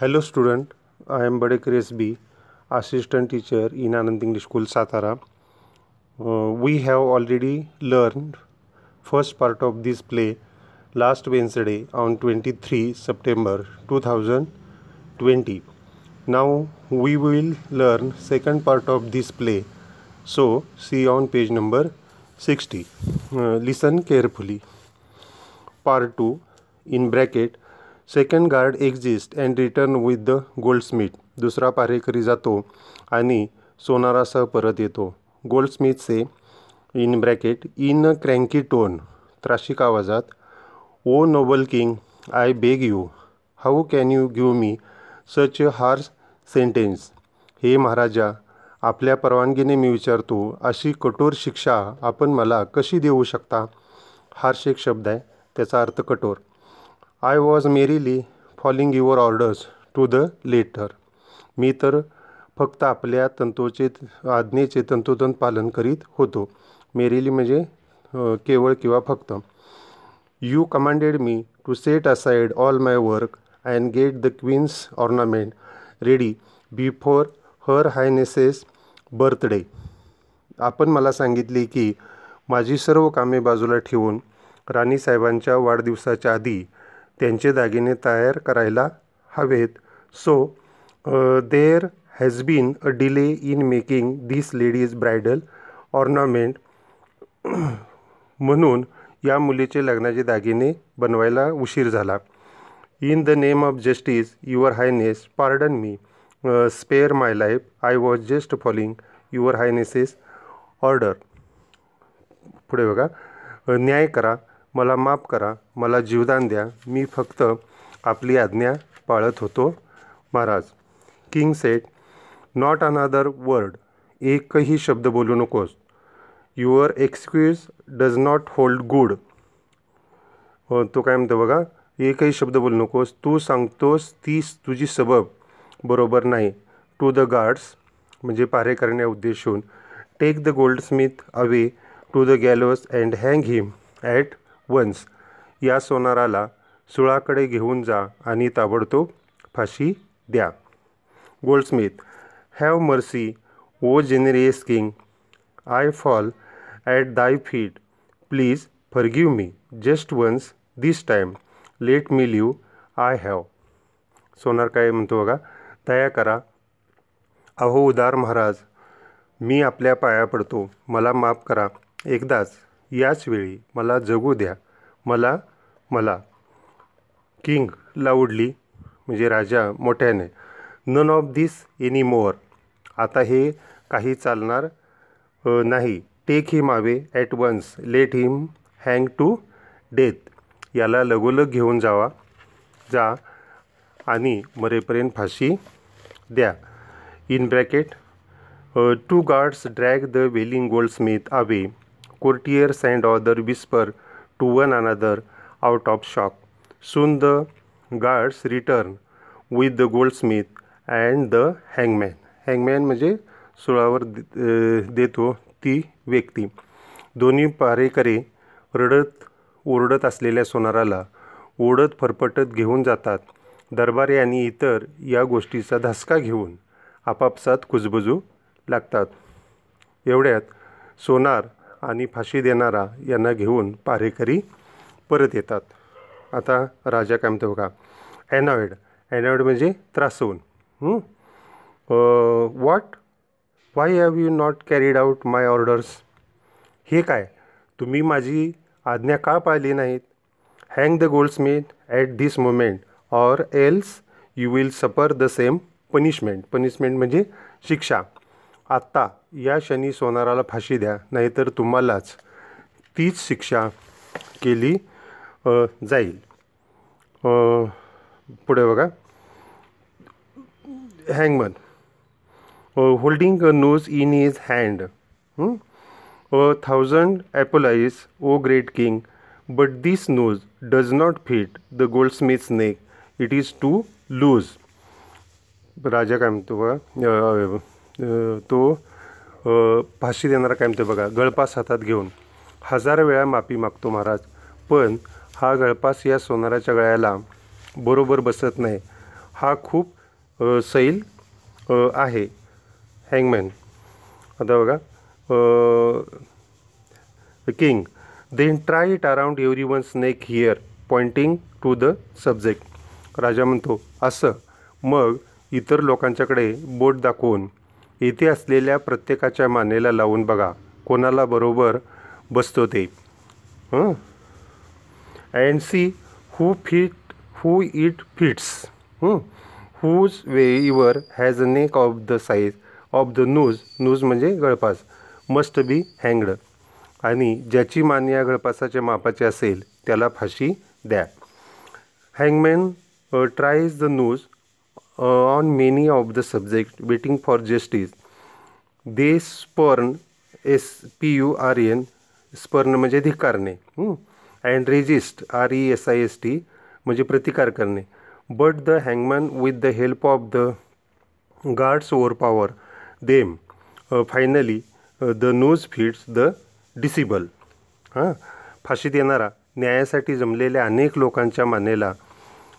Hello student, I am Badekar SB, assistant teacher in Anand English School Satara. Uh, we have already learned first part of this play last Wednesday on 23 September 2020. Now we will learn second part of this play. So see on page number 60. Uh, listen carefully. Part 2 in bracket second guard exist and return with the goldsmith दुसरा पारेकरी जातो आणि सोनारासह परत येतो. गोल्डस्मिथचे in bracket in a cranky tone त्राशिक आवाजात O noble king I beg you how can you give me such a harsh sentence हे महाराजा आपल्या परवानगीने मी विचारतो अशी कठोर शिक्षा आपण मला कशी देऊ शकता? हार्श एक शब्द आहे त्याचा अर्थ कठोर. I was merely following your orders to the letter मी तर फक्त आपल्या तंतोचे आज्ञेचे तंतोतंत पालन करीत होतो. मेरीली म्हणजे केवळ किंवा फक्त. You commanded me to set aside all my work and get the queen's ornament ready before her highness's birthday आपण मला सांगितले की माझी सर्व कामे बाजूला ठेवून राणीसाहेबांच्या वाढदिवसाच्या आधी त्यांचे दागिने तयार करायला हवेत. So there has been a delay in making this lady's bridal ornament म्हणून या मुलीचे लग्नाचे दागिने बनवायला उशीर झाला. In the name of justice your highness pardon me spare my life I was just following your highness's order पुढे बघा. Uh, न्याय करा. मला माफ करा मला जीवदान द्या. मी फक्त आपली आज्ञा पाळत होतो Maharaj. King said not another word एकही शब्द बोलू नकोस. Your excuse does not hold good तो काय म्हणतो बघा एकही शब्द बोलू नकोस. तू सांगतोस तीच तुझी सबब. बरोबर नाही. टू द गार्ड्स म्हणजे पारे करण्या उद्देशून. Take the goldsmith away to the gallows and hang him at once या सोनाराला सुळाकडे घेऊन जा आणि ताबडतोब फाशी द्या. Goldsmith have mercy O generous king I fall at thy feet please forgive me just once this time let me live I have. सोनार काय म्हणतो बघा दया करा. अहो उदार महाराज मी आपल्या पाया पडतो मला माफ करा एकदाच. याचवेळी मला जगू द्या. मला मला. किंग लाऊडली म्हणजे राजा मोठ्याने. None of this any more आता हे काही चालणार नाही. Take him away at once let him hang to death याला लगोलग घेऊन जावा. जा आणि मरेपर्यंत फाशी द्या. In bracket two guards drag the wailing goldsmith away courtiers and other whisper to one another out of shock. Soon the guards return with the goldsmith and the hangman. हँगमॅन म्हणजे सुळावर देतो ती व्यक्ती दोन्ही पारेकरे रडत ओरडत असलेल्या सोनाराला ओढत फरफटत घेऊन जातात दरबारी आणि इतर या गोष्टीचा धसका घेऊन आपापसात कुजबुजू लागतात एवढ्यात सोनार आणि फाशी देणारा यांना घेऊन पारेकरी परत येतात. आता राजा काय म्हणतो बघा ॲनॉइड. ॲनॉइड म्हणजे त्रासवून what why have you not carried out my orders हे काय? तुम्ही माझी आज्ञा का पाळली नाहीत? Hang the goldsmith at this moment or else you will suffer the same punishment punishment म्हणजे शिक्षा. आत्ता या शनी सोनाराला फाशी द्या नाहीतर तुम्हालाच तीच शिक्षा केली जाईल. पुढे बघा. Hangman. Holding a noose in his hand. A thousand apologies o great king but this noose does not fit the goldsmith neck it is too loose. राजा काय म्हणतो बघा? तो फाशी देणारा काय म्हणतो बघा. गळपास हातात घेऊन हजार वेळा माफी मागतो महाराज. पण हा गळपास या सोनाराच्या गळ्याला बरोबर बसत नाही. हा खूप सैल आहे. हँगमॅन. आता बघा. King then try it around every one's neck here pointing to the subject. राजा म्हणतो असं. मग इतर लोकांच्याकडे बोट दाखवून येथे असलेल्या प्रत्येकाच्या मानेला लावून बघा. कोणाला बरोबर बसतो ते. And see who fit who it fits whosoever has a neck of the size of the noose noose म्हणजे गळपास मस्ट बी हँगड आणि ज्याची मान या गळपासाच्या मापाची असेल त्याला फाशी द्या. Hangman tries the noose on many of the subject waiting for justice they spurn S P U R N, spurn म्हणजे धिकारणे and resist R E S I S T म्हणजे प्रतिकार करणे. But the hangman with the help of the guards overpower them finally the noose fits the disciple हां फाशी देणारा न्यायासाठी जमलेल्या अनेक लोकांच्या मानेला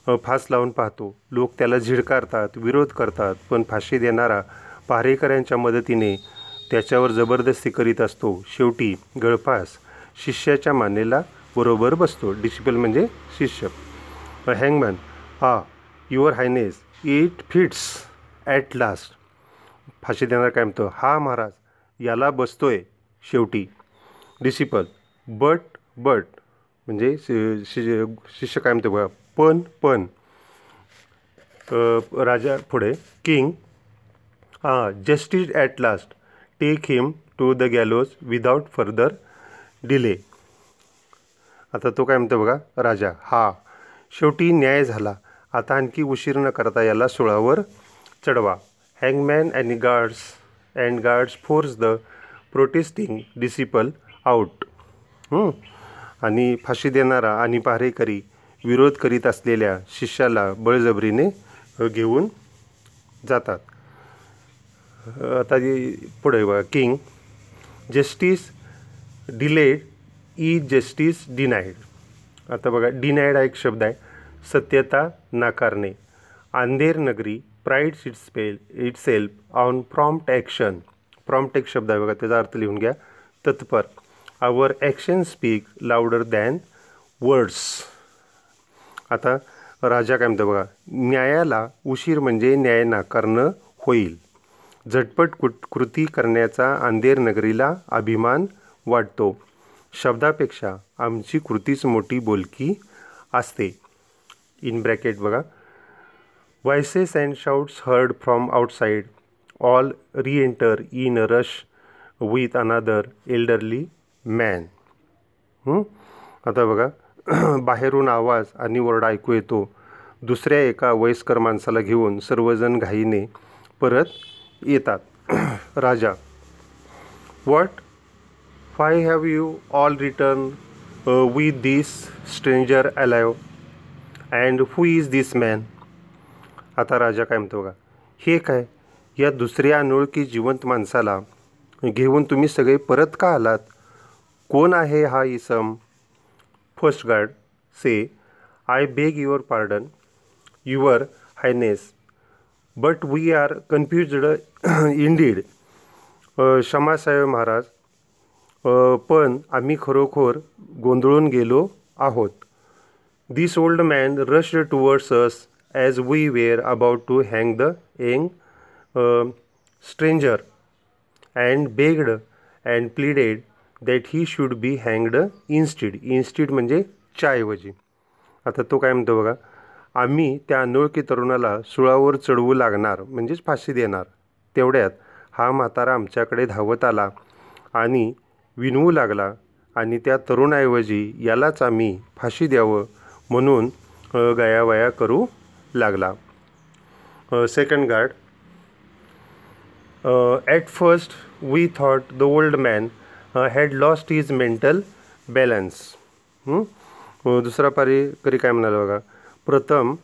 फास लावून पाहतो. लोक त्याला झिडकारतात विरोध करतात पण फाशी देणारा पहारेकऱ्यांच्या मदतीने त्याच्यावर जबरदस्ती करीत असतो. शेवटी गळफास शिष्याच्या मानेला बरोबर बसतो. डिसिपल म्हणजे शिष्य. हँगमॅन हा your highness it fits at last. फाशी देणारा काय म्हणतो? हा महाराज याला बसतोय शेवटी. डिसिपल बट बट म्हणजे शि- शि- शिष्य काय म्हणतो बघा? पण पण राजा पुढे किंग हां justice at last take him to the gallows without further delay आता तो काय म्हणतो बघा राजा हा शेवटी न्याय झाला. आता आणखी उशीर न करता याला सोळावर चढवा. Hangman and guards and guards force the protesting disciple out आणि फाशी देणारा आणि पहारेकरी विरोध करीत असलेल्या शिष्याला बळजबरीने घेऊन जातात. आता पुढे बघा king justice delayed is justice denied. आता बघा डिनाईड हा एक शब्द आहे. सत्यता नाकारणे. Andher Nagari pride it spell itself on prompt action. Prompt एक शब्द आहे बघा त्याचा अर्थ लिहून घ्या. तत्पर. Our action speak louder than words. आता राजा काय म्हणतो बघा न्यायाला उशीर म्हणजे न्याय नाकारणं होईल. झटपट कुट कृती करण्याचा अंधेर नगरीला अभिमान वाटतो. शब्दापेक्षा आमची कृतीच मोठी बोलकी असते. इन ब्रॅकेट बघा. Voices and shouts heard from outside all reenter in a rush with another elderly man आता बघा. बाहेरून आवाज आणि ओरडा ऐकू येतो. दुसऱ्या एका वयस्कर माणसाला घेऊन सर्वजण घाईने परत येतात. राजा what why have you all return with this stranger alive and who is this man आता राजा काय म्हणतो का हे काय? या दुसऱ्या अनोळखी जिवंत माणसाला घेऊन तुम्ही सगळे परत का आलात? कोण आहे हा इसम? First guard say I beg your pardon your highness but we are confused indeed क्षमासाहेब महाराज पण आम्ही खरोखर गोंधळून गेलो आहोत. This old man rushed towards us as we were about to hang the young stranger and begged and pleaded that he should be हँगड instead instead म्हणजे च्याऐवजी. आता तो काय म्हणतो बघा आम्ही त्या अनोळखी तरुणाला सुळावर चढवू लागणार म्हणजेच फाशी देणार. तेवढ्यात हा म्हातारा आमच्याकडे धावत आला आणि विनवू लागला आणि त्या तरुणाऐवजी यालाच आम्ही फाशी द्यावं म्हणून गयावया करू लागला. Second guard at first we thought the old man had lost his mental balance दुसरा पारीकरी काय म्हणाला बघा? प्रथम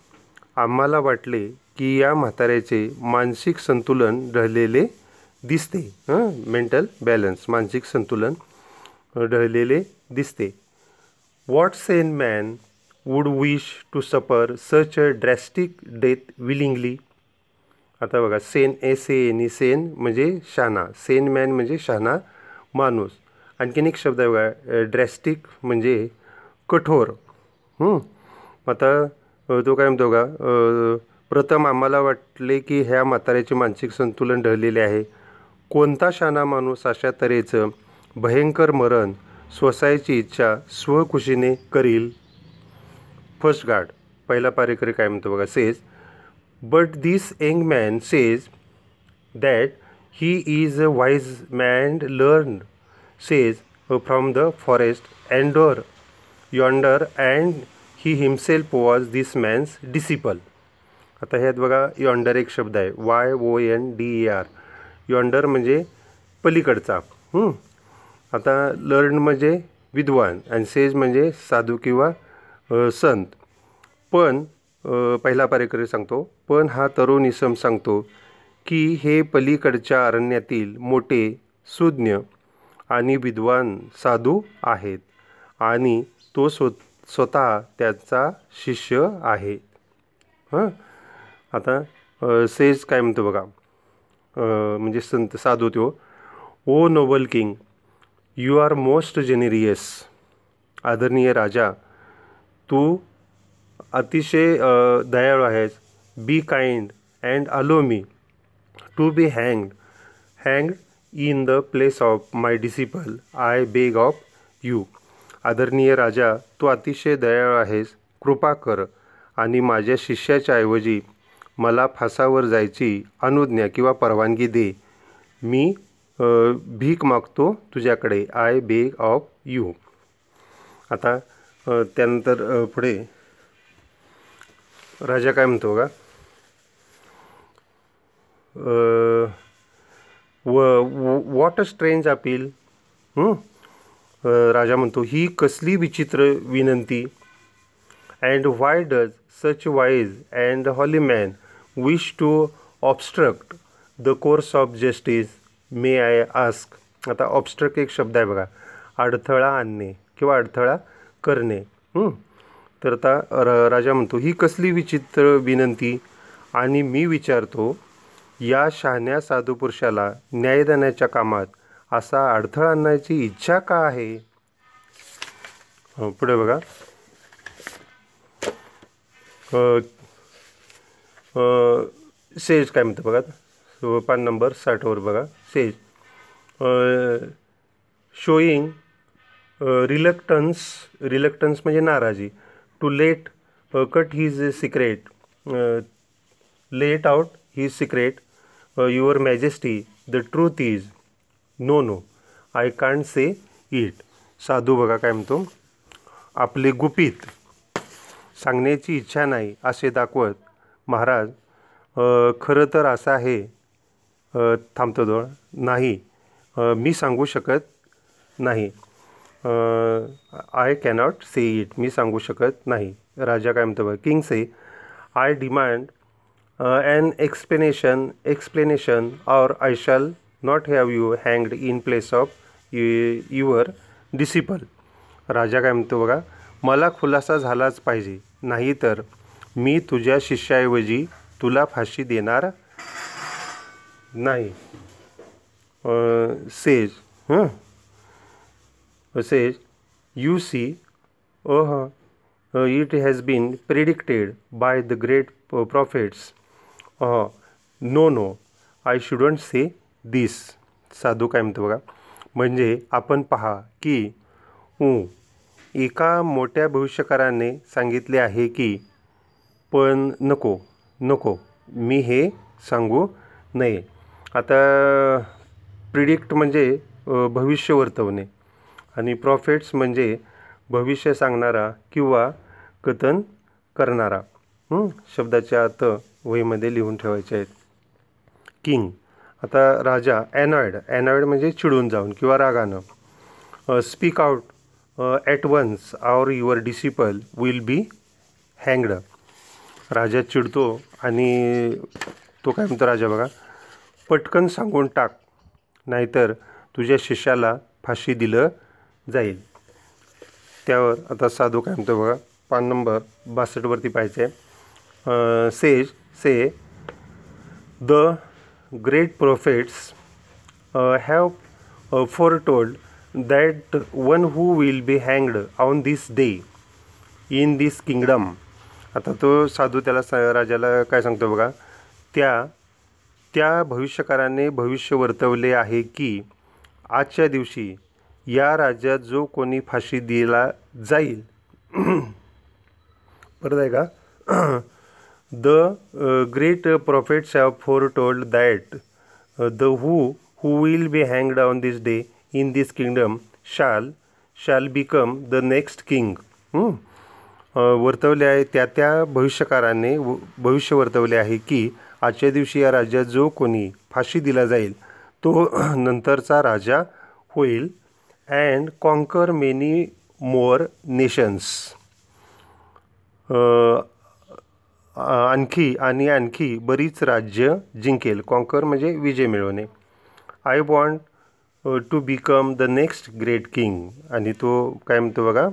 आम्हाला वाटले की या म्हाताऱ्याचे मानसिक संतुलन ढळलेले दिसते. हं मेंटल बॅलन्स मानसिक संतुलन ढळलेले दिसते. What sane man would wish to suffer such a drastic death willingly आता बघा sane A sane E sane म्हणजे शाना सेन मॅन म्हणजे शाना माणूस. आणखीन एक शब्द आहे बघा ड्रॅस्टिक म्हणजे कठोर. आता तो काय म्हणतो का प्रथम आम्हाला वाटले की ह्या म्हाताऱ्याचे मानसिक संतुलन ढळलेले आहे. कोणता शाना माणूस अशा तऱ्हेचं भयंकर मरण स्वसायची इच्छा स्वखुशीने करील? फर्स्ट गार्ड पहिला पारेकरी काय म्हणतो बघा sage but this young man says that he is a wise and learn sage from the forest and or yonder and he himself was this man's disciple आता ह्यात बघा यॉन्डर एक शब्द आहे. Y O N D E R yonder म्हणजे पलीकडचा. आता learn म्हणजे विद्वान आणि सेज म्हणजे साधू किंवा संत. पण पहिला पारेकरी सांगतो. पण हा तरुण इसम सांगतो. की हे पलीकडच्या अरण्यातील मोठे सुज्ञ आणि विद्वान साधू आहेत आणि तो स्व स्वतः त्याचा शिष्य आहे. हां? आता सेज काय म्हणतो बघा? म्हणजे संत साधू तो. O noble king you are most generous आदरणीय राजा. तू अतिशय दयाळू आहेस. Be kind and allow me to be हँग्ड hang in the place of my disciple I beg of you आदरणीय राजा तू अतिशय दयाळू आहेस. कृपा कर. आणि माझ्या शिष्याच्या ऐवजी मला फासावर जायची अनुज्ञा किंवा परवानगी दे. मी भीक मागतो तुझ्याकडे. आय बेग ऑफ यू आता त्यानंतर पुढे. राजा काय म्हणतो का वॉट अ स्ट्रेंज अपील राजा म्हणतो ही कसली विचित्र विनंती. And why does such wise and holy man wish to obstruct the course of justice may I ask आता ऑबस्ट्रक्ट एक शब्द आहे बघा. अडथळा आणणे किंवा अडथळा करणे. तर आता र राजा म्हणतो ही कसली विचित्र विनंती? आणि मी विचारतो या शहाण्या साधुपुरुषाला न्याय देण्याच्या कामात असा अडथळा आणण्याची इच्छा का आहे? हो, पुढे बघा. सेज काय म्हणतं बघा? पान नंबर साठवर बघा. सेज. शोईंग रिलक्टन्स रिलक्टन्स म्हणजे नाराजी. To let cut his secret let out his secret your majesty the truth is no no I can't say it साधू बघा काय म्हणतो. आपले गुपित सांगण्याची इच्छा नाही असे दाखवत. महाराज खरं तर असं आहे. थांबतो जवळ नाही. मी सांगू शकत नाही. आय कॅनॉट से इट मी सांगू शकत नाही. राजा काय म्हणतो बघा. King say I demand Uh, an explanation explanation or I shall not have you hanged in place of your disciple राजा काय म्हणतो बघा मला खुलासा झालाच पाहिजे नाहीतर मी तुझ्या शिष्याऐवजी तुला फाशी देणार नाही. सेज हं? Sage you see uh it has been predicted by the great prophets no no I shouldn't say this साधू काय म्हणतो बघा? म्हणजे आपण पहा की ऊ एका मोठ्या भविष्यकाराने सांगितले आहे की पण नको नको. मी हे सांगू नये. आता प्रिडिक्ट म्हणजे भविष्य वर्तवणे. आणि प्रॉफिट्स म्हणजे भविष्य सांगणारा किंवा कथन करणारा. शब्दाच्या अर्थ वहीमध्ये लिहून ठेवायचे आहेत. किंग. आता राजा ॲनॉइड ॲनॉइड म्हणजे चिडून जाऊन किंवा रागानं. Speak out at once our your disciple will be हँगड राजा चिडतो आणि तो काय म्हणतो राजा बघा पटकन सांगून टाक नाहीतर तुझ्या शिष्याला फाशी दिलं जाईल. त्यावर आता साधू काय म्हणतो बघा पान नंबर बासष्टवरती पाहिजे sage say the great prophets uh, have uh, foretold that one who will be hanged on this day in this kingdom. आता तो साधू त्याला स राजाला काय सांगतो बघा? त्या त्या भविष्यकाराने भविष्य वर्तवले आहे की आजच्या दिवशी या राज्यात जो कोणी फाशी दिला जाईल. परत आहे का? The great prophets have foretold that the who who will be हँगड on this day in this kingdom shall shall become the next king वर्तवले आहे त्या त्या भविष्यकाराने व- भविष्य वर्तवले आहे की आजच्या दिवशी या राज्यात जो कोणी फाशी दिला जाईल तो नंतरचा राजा होईल and conquer many more nations आणखी आणि आणखी बरीच राज्य जिंकेल. कॉन्कर म्हणजे विजय मिळवणे. I want to become the next great king आणि तो काय म्हणतो बघा?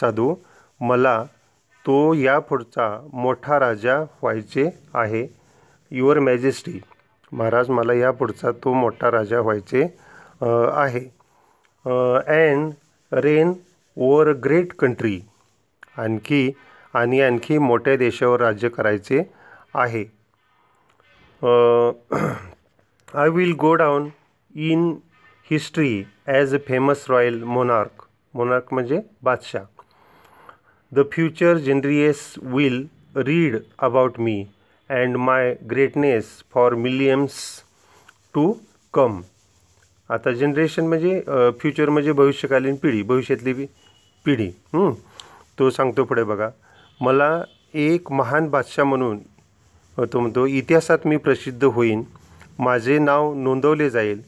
साधू मला तो या पुढचा मोठा राजा व्हायचे आहे. युअर मॅजेस्टी महाराज मला या पुढचा तो मोठा राजा व्हायचे आहे. And reign over great country आणखी आणि आणखी मोठ्या देशावर राज्य करायचे आहे. I will go down in history as a famous royal monarch monarch म्हणजे बादशाह. The future generations will read about me and my greatness for millions to come आता जनरेशन म्हणजे फ्युचर म्हणजे भविष्यकालीन पिढी भविष्यातली पिढी. तो सांगतो पुढे बघा. मला एक महान बादशाह म्हणून तो म्हणतो इतिहासात मी प्रसिद्ध होईन. माझे नाव नोंदवले जाईल.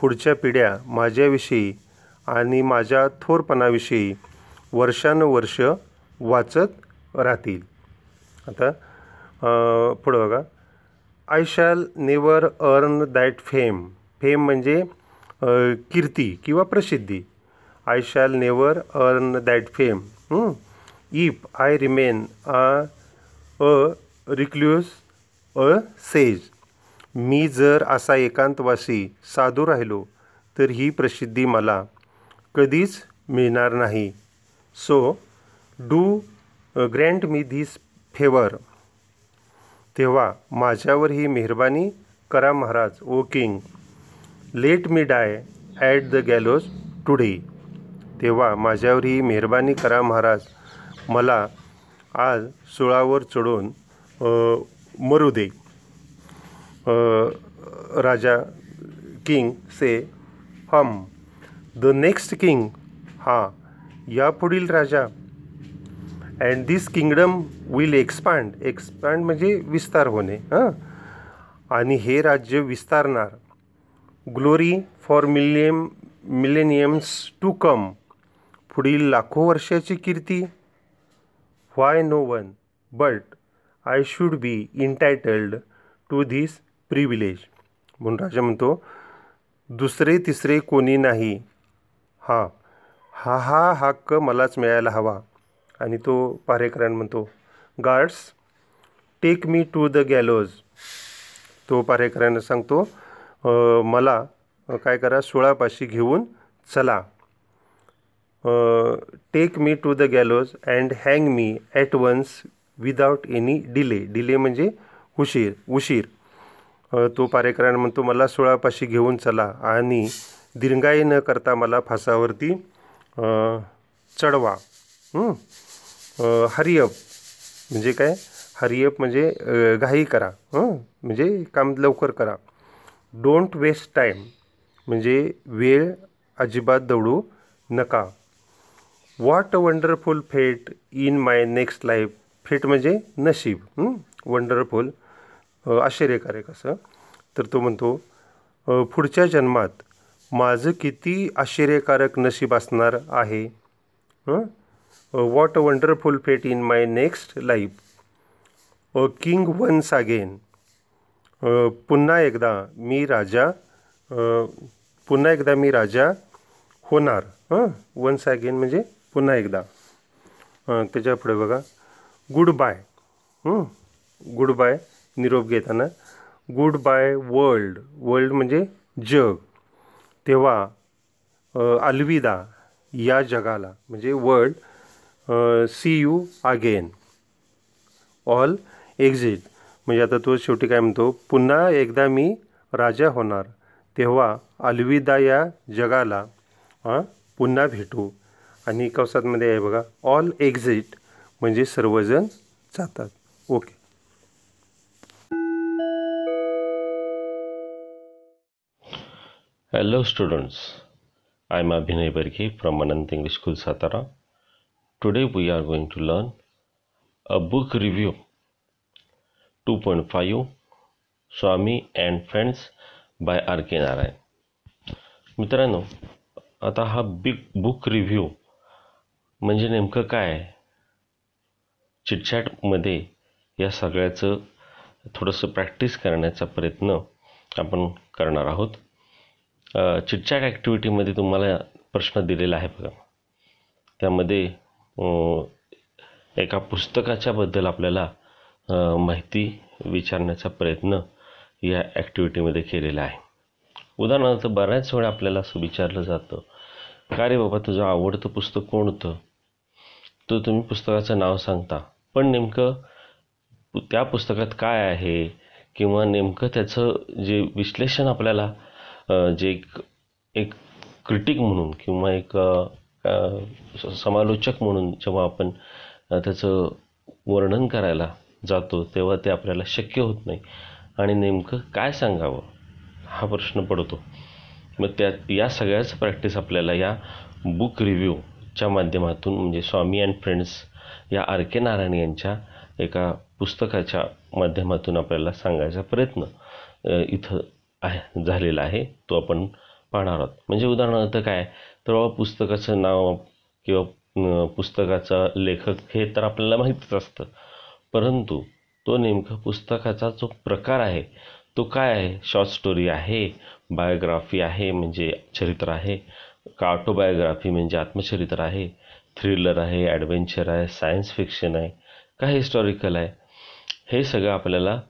पुढच्या पिढ्या माझ्याविषयी आणि माझ्या थोरपणाविषयी वर्षानुवर्ष वाचत राहतील. आता पुढं बघा. I shall never earn that fame fame म्हणजे कीर्ती किंवा प्रसिद्धी. I shall never earn that fame if I remain a a recluse a sage मी जर असा एकांतवासी साधू राहिलो तर ही प्रसिद्धी मला कधीच मिळणार नाही. So do grant me this favour तेव्हा माझ्यावर ही मेहरबानी करा Maharaj o king let me die at the gallows today तेव्हा माझ्यावर ही मेहरबानी करा महाराज. मला आज सुळावर चढून मरू दे. राजा king say hmm. The next king हा यापुढील राजा. And this kingdom will expand expand म्हणजे विस्तार होणे हां. आणि हे राज्य विस्तारणार. Glory for millennium millenniums to come पुढील लाखो वर्षाची कीर्ती. Why no one but I should be entitled to this privilege म्हणून राजा म्हणतो दुसरे तिसरे कोणी नाही. हा हा हा हक्क मलाच मिळायला हवा. आणि तो पारेकरांना म्हणतो guards take me to the gallows तो पारेकरांना सांगतो मला काय करा सोळापाशी घेऊन चला. Take me to the gallows and hang me at once without any delay delay म्हणजे उशीर उशीर. तो पारेकरान म्हणतो मला सोळापाशी घेऊन चला आणि दीर्घाई न करता मला फासावरती चढवा. हरिअप. म्हणजे काय? हरिअप म्हणजे घाई करा. म्हणजे काम लवकर करा. डोंट वेस्ट टाईम म्हणजे वेळ अजिबात दौडू नका. What a wonderful fate in my next life fate म्हणजे नशीब वंडरफुल आश्चर्यकारक असं. तर तो म्हणतो पुढच्या जन्मात माझं किती आश्चर्यकारक नशीब असणार आहे. What a wonderful fate in my next life a king once again पुन्हा एकदा मी राजा पुन्हा एकदा मी राजा होणार. हां? वन्स अगेन म्हणजे पुन्हा एकदा. त्याच्यापुढे त्याच्या पुढे बघा. गुड बाय गुड बाय निरोप घेताना. गुड बाय वर्ल्ड वर्ल्ड म्हणजे जग. तेव्हा अलविदा या जगाला म्हणजे world see you again all exit म्हणजे आता तो शेवटी काय म्हणतो? पुन्हा एकदा मी राजा होणार. तेव्हा अलविदा या जगाला हां पुन्हा भेटू. आणि कवसातमध्ये आहे बघा ऑल एक्झिट म्हणजे सर्वजण जातात. Okay hello students I am Abhinay Barge from Anant English school Satara today we are going to learn a book review two point five Swami and friends by R K Narayan मित्रांनो आता हा big book review म्हणजे नेमकं काय? आहे चिटचॅटमध्ये या सगळ्याचं थोडंसं प्रॅक्टिस करण्याचा प्रयत्न आपण करणार आहोत. चिटचॅट ॲक्टिव्हिटीमध्ये तुम्हाला प्रश्न दिलेला आहे बघा. त्यामध्ये एका पुस्तकाच्याबद्दल आपल्याला माहिती विचारण्याचा प्रयत्न या ॲक्टिव्हिटीमध्ये केलेला आहे. उदाहरणार्थ बऱ्याच वेळा आपल्याला असं विचारलं जातं का रे बाबा तुझं आवडतं पुस्तक कोणतं तर तुम्ही पुस्तकाचं नाव सांगता. पण नेमकं त्या पुस्तकात काय आहे? किंवा नेमकं त्याचं जे विश्लेषण आपल्याला जे एक एक क्रिटिक म्हणून किंवा एक स- समालोचक म्हणून जेव्हा आपण त्याचं वर्णन करायला जातो तेव्हा ते आपल्याला शक्य होत नाही. आणि नेमकं काय सांगावं? हा प्रश्न पडतो. मग त्या या सगळ्याच प्रॅक्टिस आपल्याला या बुक रिव्ह्यू च्या माध्यमातून म्हणजे स्वामी अँड फ्रेंड्स या आर के नारायण यांच्या एका पुस्तकाच्या माध्यमातून आपल्याला सांगायचा प्रयत्न इथं आहे झालेला आहे. तो आपण पाहणार आहोत. म्हणजे उदाहरणार्थ काय? तर बाबा पुस्तकाचं नाव किंवा पुस्तकाचा लेखक हे तर आपल्याला माहीतच असतं. परंतु तो नेमका पुस्तकाचा जो प्रकार आहे तो काय आहे? शॉर्ट स्टोरी आहे बायोग्राफी आहे म्हणजे चरित्र आहे. का ऑटोबायोग्राफी म्हणजे आत्मचरित्र आहे थ्रिलर आहे ॲडव्हेंचर आहे सायन्स फिक्शन आहे का हिस्टॉरिकल आहे हे सगळं आपल्याला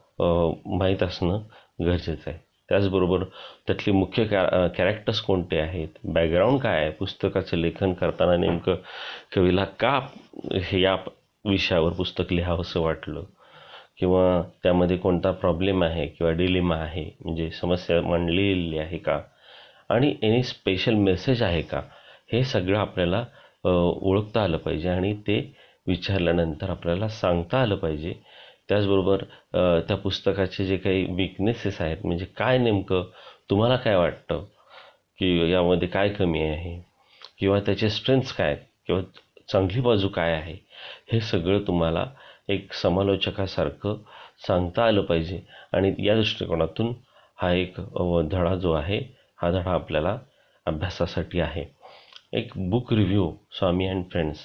माहीत असणं गरजेचं आहे. त्याचबरोबर त्यातली मुख्य कॅ कॅरेक्टर्स कोणते आहेत बॅकग्राऊंड काय आहे पुस्तकाचं लेखन करताना नेमकं कवीला का हे या विषयावर पुस्तक लिहावंसं वाटलं? किंवा त्यामध्ये कोणता प्रॉब्लेम आहे किंवा डिलिमा आहे म्हणजे समस्या मांडलेली आहे का? आणि एनी स्पेशल मेसेज आहे का? हे सगळं आपल्याला ओळखता आलं पाहिजे आणि ते विचारल्यानंतर आपल्याला सांगता आलं पाहिजे. त्याचबरोबर त्या पुस्तकाचे जे काही विकनेसेस आहेत म्हणजे काय नेमकं तुम्हाला काय वाटतं? की यामध्ये काय कमी आहे? किंवा त्याचे स्ट्रेंथ्स काय आहेत? किंवा चांगली बाजू काय आहे? हे सगळं तुम्हाला एक समालोचकासारखं सांगता आलं पाहिजे. आणि या दृष्टिकोनातून हा एक धडा जो आहे हा धडा आपल्याला अभ्यासासाठी आहे. एक book review Swami and friends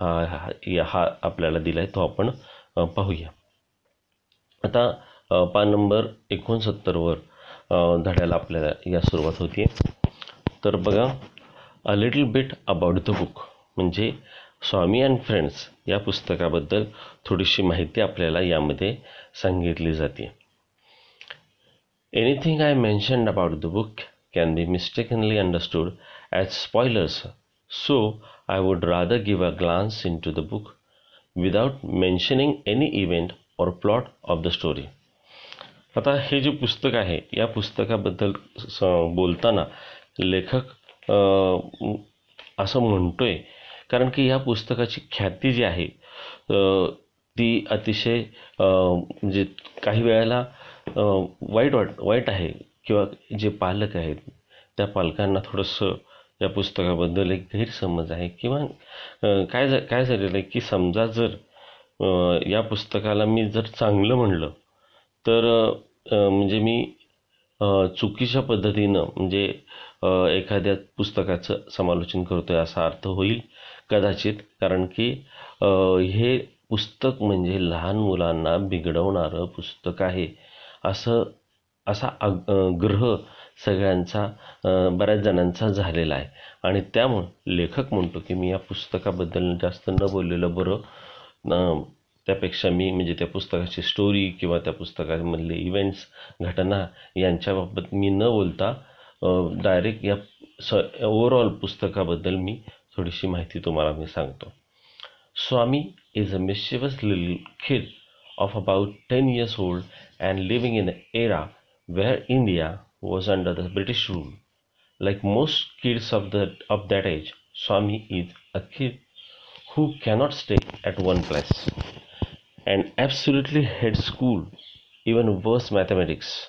हा हा या- हा आपल्याला दिला आहे तो आपण पाहूया. आता पान नंबर एकोणसत्तरवर धड्याला आपल्याला या सुरुवात होती तर बघा a little bit about the book म्हणजे स्वामी अँड फ्रेंड्स या पुस्तकाबद्दल थोडीशी माहिती आपल्याला यामध्ये सांगितली जाते anything I mentioned about the book can be mistakenly understood as spoilers, so I would rather give a glance into the book without mentioning any event or plot of the story. आता हे जे पुस्तक आहे या पुस्तकाबद्दल स बोलताना लेखक अ, म- असं म्हणतोय कारण की या पुस्तकाची ख्याती जी आहे अ, ती अतिशय अ, म्हणजे काही वेळेला अ, वाईट वाट वाईट आहे किंवा जे पालक आहेत त्या पालकांना थोडंसं या पुस्तकाबद्दल एक गैरसमज आहे किंवा काय झा काय झालेलं आहे की समजा जर या पुस्तकाला मी जर चांगलं म्हणलं तर म्हणजे मी चुकीच्या पद्धतीनं म्हणजे एखाद्या पुस्तकाचं समालोचन करतो आहे असा अर्थ होईल कदाचित. कारण की हे पुस्तक म्हणजे लहान मुलांना बिघडवणारं पुस्तक आहे असं असा अग- ग्रह सगळ्यांचा बऱ्याच जणांचा झालेला आहे. आणि त्यामुळं लेखक म्हणतो की मी या पुस्तकाबद्दल जास्त न बोललेलं बरं त्यापेक्षा मी म्हणजे त्या पुस्तकाची स्टोरी किंवा त्या पुस्तकामधले इव्हेंट्स घटना यांच्याबाबत मी न बोलता डायरेक्ट या स ओवरऑल पुस्तकाबद्दल मी थोडीशी माहिती तुम्हाला मी सांगतो. स्वामी इज अ मिशिवस लिल kid of about 10 years old and living in an where India was under the British rule. Like most kids of, the, of that age, Swami is a kid who cannot stay at one place and absolutely hates school, even worse mathematics.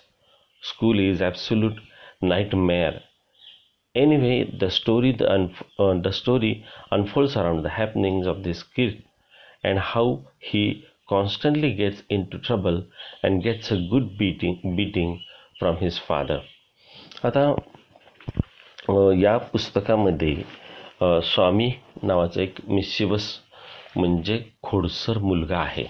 School is absolute nightmare. Anyway, the story the, unf- uh, the story unfolds around the happenings of this kid and how he constantly gets into trouble and gets a good beating beating from his father आता या पुस्तकामध्ये स्वामी नावाचा एक मिशिवस म्हणजे खोडसर मुलगा आहे.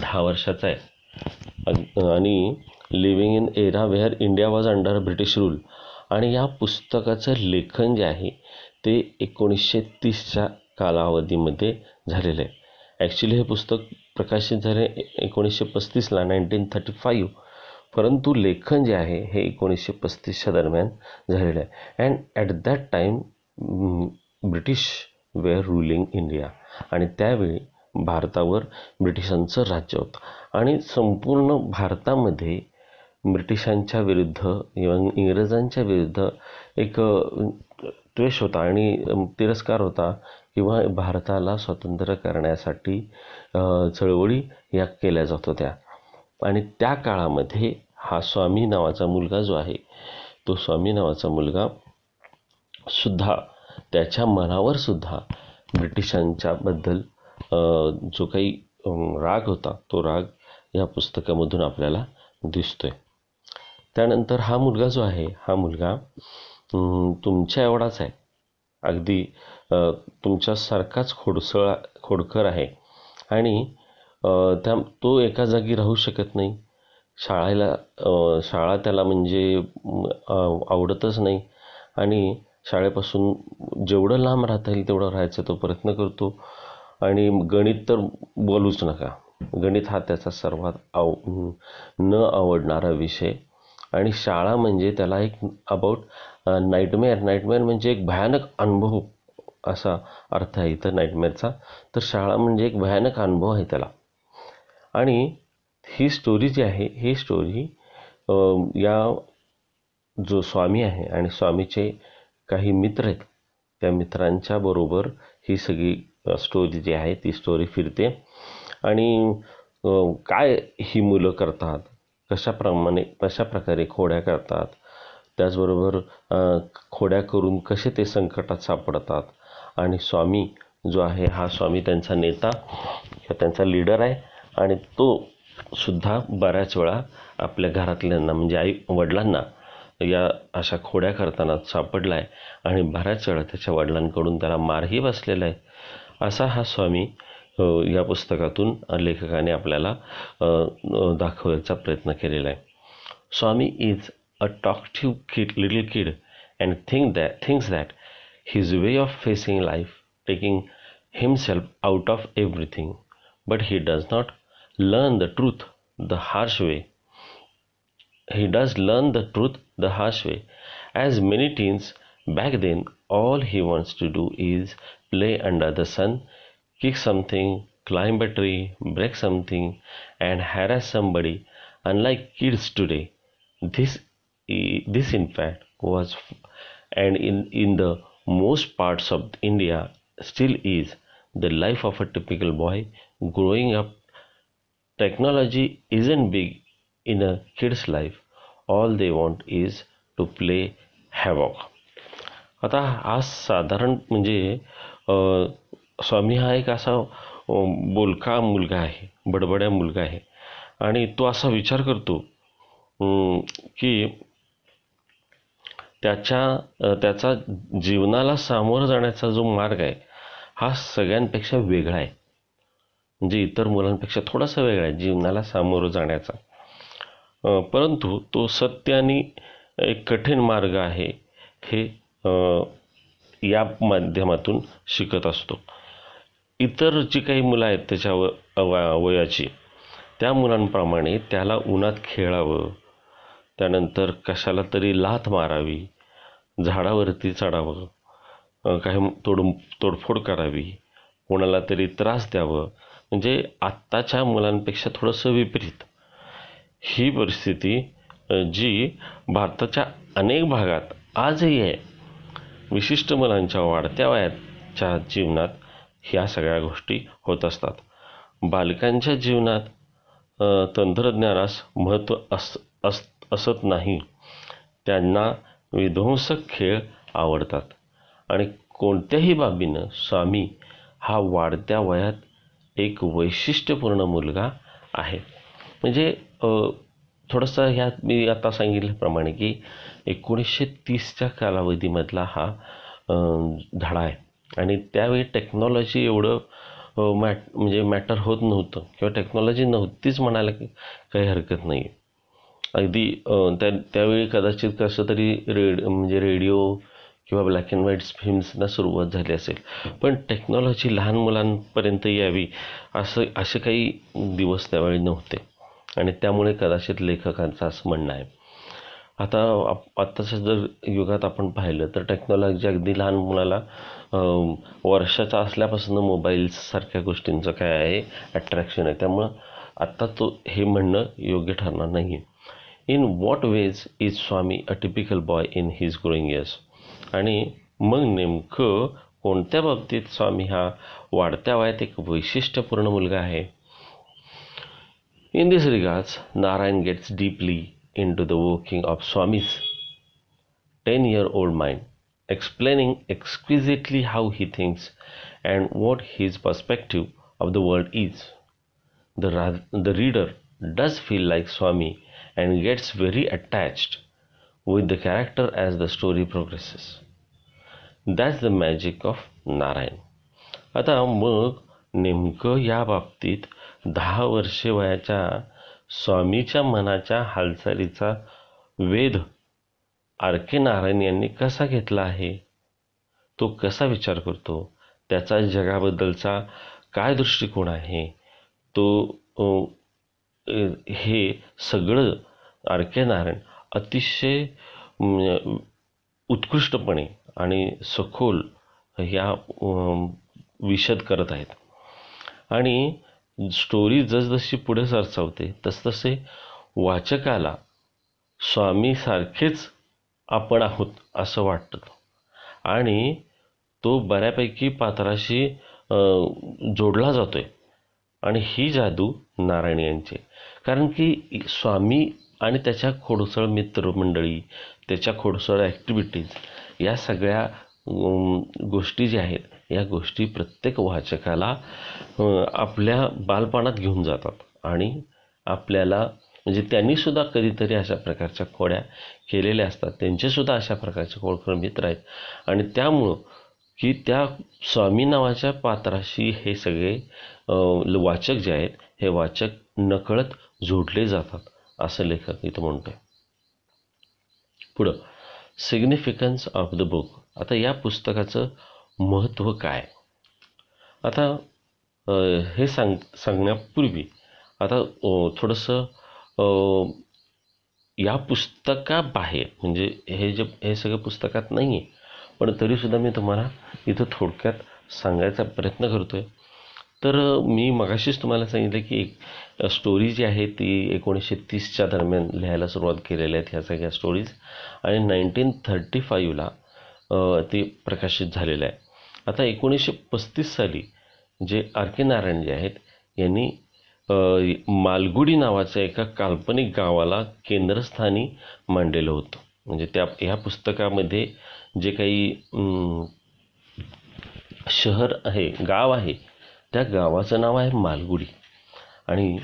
दहा वर्षाचा आहे. आणि living in era where India was under British rule आणि या पुस्तकाचं लेखन जे आहे ते एकोणीसशे तीसच्या कालावधीमध्ये झालेलं आहे. ॲक्च्युली हे पुस्तक प्रकाशित झाले एकोणीसशे पस्तीसला नाईन्टीन थर्टी फाईव्ह परंतु लेखन जे आहे हे एकोणीसशे पस्तीसच्या दरम्यान झालेलं आहे. And at that time British were ruling India आणि त्यावेळी भारतावर ब्रिटिशांचं राज्य होतं. आणि संपूर्ण भारतामध्ये ब्रिटिशांच्या विरुद्ध इंग्रजांच्या विरुद्ध एक द्वेष होता आणि तिरस्कार होता किंवा भारताला स्वतंत्र करण्यासाठी चळवळी या केल्या जात होत्या. आणि त्या काळामध्ये हा स्वामी नावाचा मुलगा जो आहे तो स्वामी नावाचा मुलगा सुद्धा त्याच्या मनावर सुद्धा ब्रिटिशांच्या बद्दल जो काही राग होता तो राग या पुस्तकामधून आपल्याला दिसतोय. त्यानंतर हा मुलगा जो आहे हा मुलगा तुमच्या एवढाच आहे. अगदी तुमच्यासारखाच खोडसळ खोडकर आहे. आणि त्या तो एका जागी राहू शकत नाही. शाळेला शाळा त्याला म्हणजे आवडतच नाही. आणि शाळेपासून जेवढं लांब राहता येईल तेवढं राहायचा तो प्रयत्न करतो. आणि गणित तर बोलूच नका. गणित हा त्याचा सर्वात आव न आवडणारा विषय. आणि शाळा म्हणजे त्याला एक अबाउट नाईटमेअर नाईटमेअर म्हणजे एक भयानक अनुभव असा अर्थ आहे इथं नाईटमेअरचा तर शाळा म्हणजे एक भयानक अनुभव आहे त्याला. आणि ही स्टोरी जी आहे ही स्टोरी या जो स्वामी आहे आणि स्वामीचे काही मित्र आहेत त्या मित्रांच्या बरोबर ही सगळी स्टोरी जी आहे ती स्टोरी फिरते. आणि काय ही मुलं करतात कशाप्रमाणे कशा प्रकारे खोड्या करतात त्याचबरोबर खोड्या करून कसे ते संकटात सापडतात. आणि स्वामी जो आहे हा स्वामी त्यांचा नेता किंवा त्यांचा लीडर आहे. आणि तो सुद्धा बऱ्याच वेळा आपल्या घरातल्यांना म्हणजे आई वडिलांना या अशा खोड्या करताना सापडला आहे आणि बऱ्याच वेळा त्याच्या वडिलांकडून त्याला मारही बसलेला आहे. असा हा स्वामी या पुस्तकातून लेखकाने आपल्याला दाखवायचा प्रयत्न केलेला आहे. Swami is a talkative kid little kid and think that thinks that his way of facing life taking himself out of everything but he does not learn the truth the harsh way. He does learn the truth the harsh way. As many teens back then, all he wants to do is play under the sun, kick something, climb a tree, break something, and harass somebody. Unlike kids today, this this in fact was and in in the most parts of India still is the life of a typical boy growing up. Technology isn't big in a kid's life. All they want is to play havoc आता हा साधारण म्हणजे स्वामी हा एक असा बोलका मुलगा आहे बडबड्या मुलगा आहे. आणि तो असा विचार करतो की त्याच्या त्याचा जीवनाला सामोरं जाण्याचा जो मार्ग आहे हा सगळ्यांपेक्षा वेगळा आहे. जे इतर मुलांपेक्षा थोडासा वेगळा आहे जीवनाला सामोरं जाण्याचा. परंतु तो सत्य आणि एक कठीण मार्ग आहे हे या माध्यमातून शिकत असतो. इतर जी काही मुलं आहेत त्याच्या व वयाची त्या मुलांप्रमाणे त्याला उन्हात खेळावं त्यानंतर कशाला तरी लाथ मारावी झाडावरती चढावं काही तोड तोडफोड करावी कोणाला तरी त्रास द्यावं म्हणजे आत्ताच्या मुलांपेक्षा थोडंसं विपरीत. ही परिस्थिती जी भारताच्या अनेक भागात आजही आहे विशिष्ट मुलांच्या वाढत्या वयाच्या जीवनात ह्या सगळ्या गोष्टी होत असतात. बालकांच्या जीवनात तंत्रज्ञानास महत्त्व अस अस असत नाही. त्यांना विध्वंसक खेळ आवडतात. आणि कोणत्याही बाबीनं स्वामी हा वाढत्या वयात एक वैशिष्ट्यपूर्ण मुलगा आहे. म्हणजे थोडंसं ह्यात मी आता सांगितल्याप्रमाणे की एकोणीसशे तीसच्या कालावधीमधला हा धडा आहे. आणि त्यावेळी टेक्नॉलॉजी एवढं मॅट म्हणजे मॅटर होत नव्हतं. किंवा टेक्नॉलॉजी नव्हतीच म्हणायला काही हरकत नाही अगदी त्या त्यावेळी कदाचित कसं तरी रेड म्हणजे रेडिओ किंवा ब्लॅक अँड व्हाईट फिल्म्सना सुरुवात झाली असेल. पण टेक्नॉलॉजी लहान मुलांपर्यंत यावी असं असे काही दिवस त्यावेळी नव्हते. आणि त्यामुळे कदाचित लेखकांचं असं म्हणणं आहे. आता आप- आत्ताच्या जर युगात आपण पाहिलं तर टेक्नॉलॉजी अगदी लहान मुलाला वर्षाचा असल्यापासून मोबाईल्ससारख्या गोष्टींचं काय आहे? अट्रॅक्शन आहे. त्यामुळं आत्ता तो हे म्हणणं योग्य ठरणार नाही आहे in what ways is Swami a typical boy in his growing years आणि मग नेमकं कोणत्या बाबतीत स्वामी हा वाढत्या वयात एक वैशिष्ट्यपूर्ण मुलगा आहे? In this regards Narayan gets deeply into the working of Swami's ten year old mind explaining exquisitely how he thinks and what his perspective of the world is the रा the reader does feel like Swami and gets very attached with the character as the story progresses. That's the magic of Narayan. आता मग नेमकं या बाबतीत दहा वर्षे वयाच्या स्वामीच्या मनाच्या हालचालीचा वेध आर के नारायण यांनी कसा घेतला आहे? तो कसा विचार करतो? त्याचा जगाबद्दलचा काय दृष्टिकोन आहे? तो हे सगळं आर के नारायण अतिशय उत्कृष्टपणे आणि सखोल ह्या विशद करत आहेत. आणि स्टोरी जसजशी पुढे सरसावते तसतसे वाचकाला स्वामीसारखेच आपण आहोत असं वाटतं. आणि तो बऱ्यापैकी पात्राशी जोडला जातो आहे आणि ही जादू नारायण यांची कारण की स्वामी आणि त्याच्या खोडसळ मित्रमंडळी त्याच्या खोडसळ ॲक्टिव्हिटीज या सगळ्या गोष्टी ज्या आहेत या गोष्टी प्रत्येक वाचकाला आपल्या बालपणात घेऊन जातात. आणि आपल्याला म्हणजे त्यांनीसुद्धा कधीतरी अशा प्रकारच्या खोड्या केलेल्या असतात. त्यांचेसुद्धा अशा प्रकारचे खोडकर मित्र आहेत. आणि त्यामुळं की त्या स्वामी नावाच्या पात्राशी हे सगळे वाचक जे आहेत हे वाचक नकळत जोडले जातात. असं लेखक इथं म्हणतोय. पुढं सिग्निफिकन्स ऑफ द बुक आता या पुस्तकाचं महत्त्व काय? आता हे सांग सांगण्यापूर्वी आता थोडंसं अ, या पुस्तकाबाहेर म्हणजे हे जे हे सगळं पुस्तकात नाही आहे पण तरीसुद्धा मी तुम्हाला इथं थोडक्यात सांगायचा प्रयत्न करतो आहे तर मी मगाशीच तुम्हाला सांगितलं की एक स्टोरी जी आहे ती एकोणीसशे तीसच्या दरम्यान लिहायला सुरुवात केलेल्या आहेत ह्या सगळ्या स्टोरीज आणि नाईन्टीन थर्टी फाईव्हला ती प्रकाशित झालेलं आहे. आता एकोणीसशे पस्तीस साली जे आर के नारायण जे आहेत यांनी मालगुडी नावाच्या एका काल्पनिक गावाला केंद्रस्थानी मांडलेलं होतं. म्हणजे त्या ह्या पुस्तकामध्ये जे काही शहर आहे गाव आहे त्या गावाचं नाव आहे मालगुडी. आणि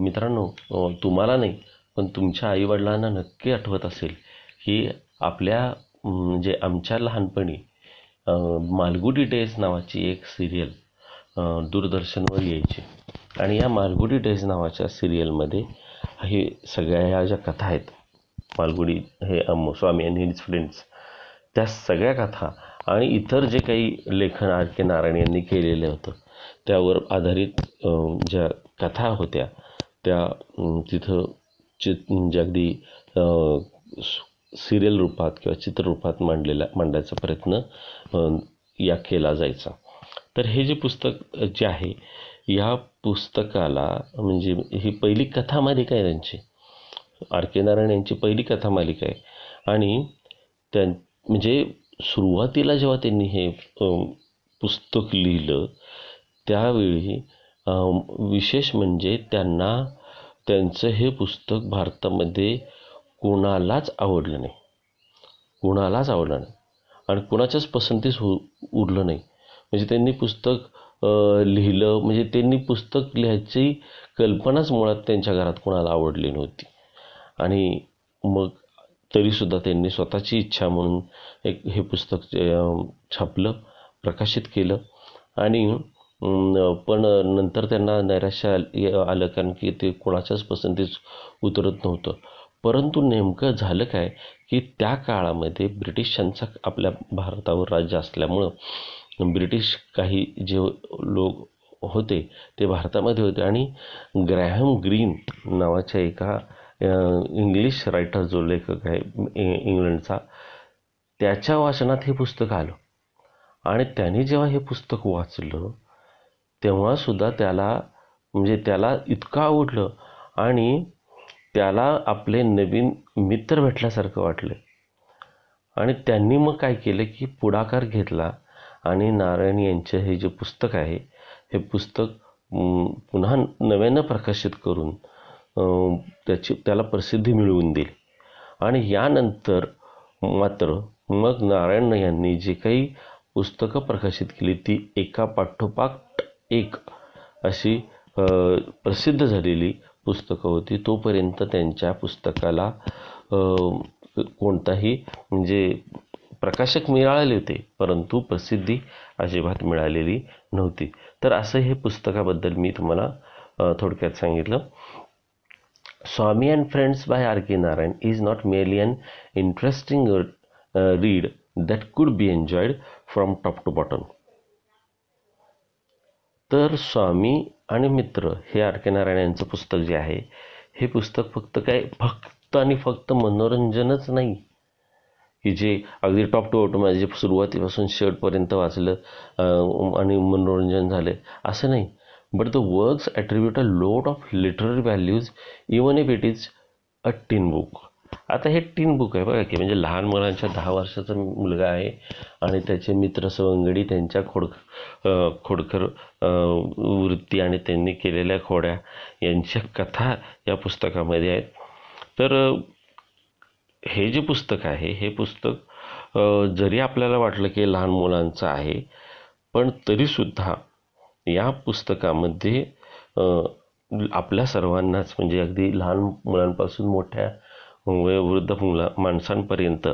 मित्रांनो तुम्हाला नाही पण तुमच्या आईवडिलांना नक्की आठवत असेल की आपल्या म्हणजे आमच्या लहानपणी मालगुडी डेज नावाची एक सिरियल दूरदर्शनवर यायची. आणि या मालगुडी डेज नावाच्या सिरियलमध्ये हे सगळ्या ह्या ज्या कथा आहेत मालगुडी हे अम, स्वामी आणि हिज फ्रेंड्स त्या सगळ्या कथा आणि इतर जे काही लेखन आर के नारायण यांनी केलेलं होतं त्यावर आधारित ज्या कथा होत्या त्या तिथं चित म्हणजे अगदी सिरियल रूपात किंवा चित्ररूपात मांडलेला मांडायचा प्रयत्न या केला जायचा. तर हे जे पुस्तक जे आहे या पुस्तकाला म्हणजे ही पहिली कथा मालिका आहे त्यांची. आर के नारायण यांची पहिली कथा मालिका आहे. आणि त्या म्हणजे सुरुवातीला जेव्हा त्यांनी हे पुस्तक लिहिलं त्यावेळी विशेष म्हणजे त्यांना त्यांचं हे पुस्तक भारतामध्ये कोणालाच आवडलं नाही. कोणालाच आवडलं नाही. आणि कोणाच्याच पसंतीस हो उरलं नाही. म्हणजे त्यांनी पुस्तक लिहिलं म्हणजे त्यांनी पुस्तक लिहायची कल्पनाच मुळात त्यांच्या घरात कोणाला आवडली नव्हती. आणि मग तरीसुद्धा त्यांनी स्वतःची इच्छा म्हणून एक हे पुस्तक छापलं प्रकाशित केलं. आणि पण नंतर त्यांना नैराश्य आलं कारण की ते कोणाच्याच पसंतीस उतरत नव्हतं. परंतु नेमकं झालं काय की त्या काळामध्ये ब्रिटिशांचा आपल्या भारतावर राज्य असल्यामुळं ब्रिटिश काही जे लोक होते ते भारतामध्ये होते आणि ग्रॅहम ग्रीन नावाच्या एका इंग्लिश रायटर जो लेखक आहे इंग्लंडचा त्याच्या वाचनात हे पुस्तक आलं. आणि त्याने जेव्हा हे पुस्तक वाचलं तेव्हासुद्धा त्याला म्हणजे त्याला इतकं आवडलं आणि त्याला आपले नवीन मित्र भेटल्यासारखं वाटलं. आणि त्यांनी मग काय केलं की पुढाकार घेतला आणि नारायण यांचे हे जे पुस्तक आहे हे पुस्तक पुन्हा नव्यानं प्रकाशित करून त्याची त्याला प्रसिद्धी मिळवून दिली आणि यानंतर मात्र मग नारायण यांनी जे काही पुस्तकं प्रकाशित केली ती एका पाठोपाठ एक अशी प्रसिद्ध झालेली पुस्तकं होती. तोपर्यंत त्यांच्या पुस्तकाला कोणताही म्हणजे प्रकाशक मिळालेले होते परंतु प्रसिद्धी अजिबात मिळालेली नव्हती. तर असं हे पुस्तकाबद्दल मी तुम्हाला थोडक्यात सांगितलं. Swami and friends by R K Narayan is not merely an interesting read that could be enjoyed from top to bottom. तर स्वामी आणि मित्र हे आर के नारायण यांचं पुस्तक जे आहे हे पुस्तक फक्त काय फक्त आणि फक्त मनोरंजनच नाही. की जे अगदी टॉप टू ऑटो माझे जे सुरुवातीपासून शेवटपर्यंत वाचलं आणि मनोरंजन झालं असं नाही. But the works attribute a lot of literary values even if it is a teen book आता हे टीन बुक आहे बघा की म्हणजे लहान मुलांच्या दहा वर्षाचा मुलगा आहे आणि त्याचे मित्र सवंगडी त्यांच्या खोड खोडकर वृत्ती आणि त्यांनी केलेल्या खोड्या यांच्या कथा या पुस्तकामध्ये आहेत. तर हे जे पुस्तक आहे हे पुस्तक जरी आपल्याला वाटलं की लहान मुलांचं आहे पण तरीसुद्धा या पुस्तकामध्ये आपल्या सर्वांनाच म्हणजे अगदी लहान मुलांपासून मोठ्या वयोवृद्ध मुला माणसांपर्यंत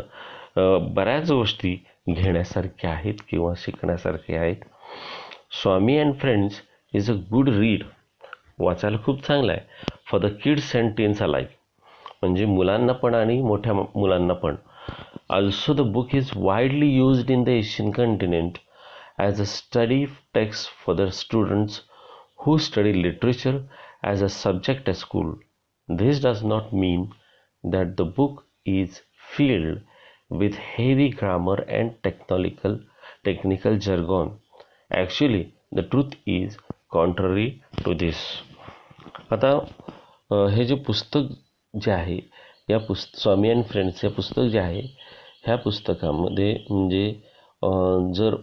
बऱ्याच गोष्टी घेण्यासारख्या आहेत किंवा शिकण्यासारख्या आहेत. Swami and friends is a good read वाचायला खूप चांगलं आहे. For the kids and teens life म्हणजे मुलांना पण आणि मोठ्या मुलांना पण. Also the book is widely used in the Asian continent as a study text for the students who study literature as a subject at school this does not mean that the book is filled with heavy grammar and technical technical jargon. Actually, the truth is contrary to this. आता हे जे पुस्तक जे आहे या पुस्त स्वामी and friends हे पुस्तक जे आहे ह्या पुस्तकामध्ये म्हणजे जर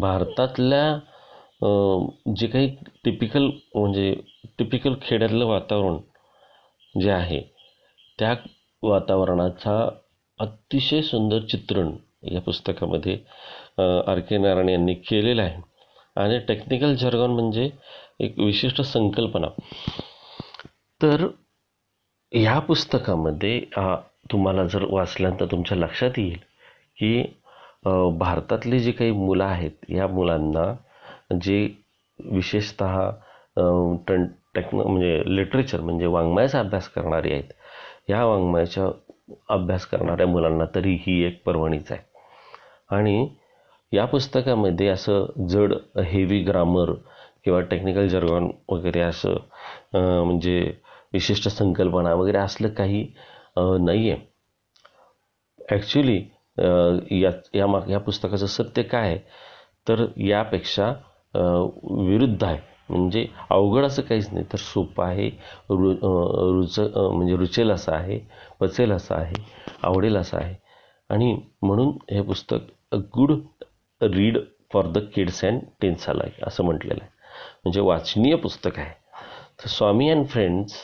भारतातल्या जे काही टिपिकल म्हणजे टिपिकल खेड्यातलं वातावरण जे आहे त्या वातावरणाचा अतिशय सुंदर चित्रण या पुस्तकामध्ये आर के नारायण यांनी केलेलं आहे. आणि टेक्निकल जर्गॉन म्हणजे एक विशिष्ट संकल्पना. तर ह्या पुस्तकामध्ये तुम्हाला जर वाचल्यानंतर तुमच्या लक्षात येईल की भारतातली जी काही मुलं आहेत या मुलांना जे विशेषत टन टेक्नो म्हणजे लिटरेचर म्हणजे वाङ्मयाचा अभ्यास करणारी आहेत. या वाङ्मयाचा अभ्यास करणाऱ्या मुलांना तरी ही एक पर्वणीच आहे. आणि या पुस्तकामध्ये असं जड हेवी ग्रामर किंवा टेक्निकल जर्गॉन वगैरे असं म्हणजे विशिष्ट संकल्पना वगैरे असलं काही नाही आहे ॲक्च्युली या या मा या पुस्तकाचं सत्य काय आहे? तर यापेक्षा विरुद्ध आहे. म्हणजे अवघड असं काहीच नाही. तर सोपं आहे रु रुच म्हणजे रुचेल असं आहे पचेल असं आहे आवडेल असं आहे. आणि म्हणून हे पुस्तक a good read for the kids and टेन्साला alike असं म्हटलेलं आहे. म्हणजे वाचनीय पुस्तक आहे. तर Swami and friends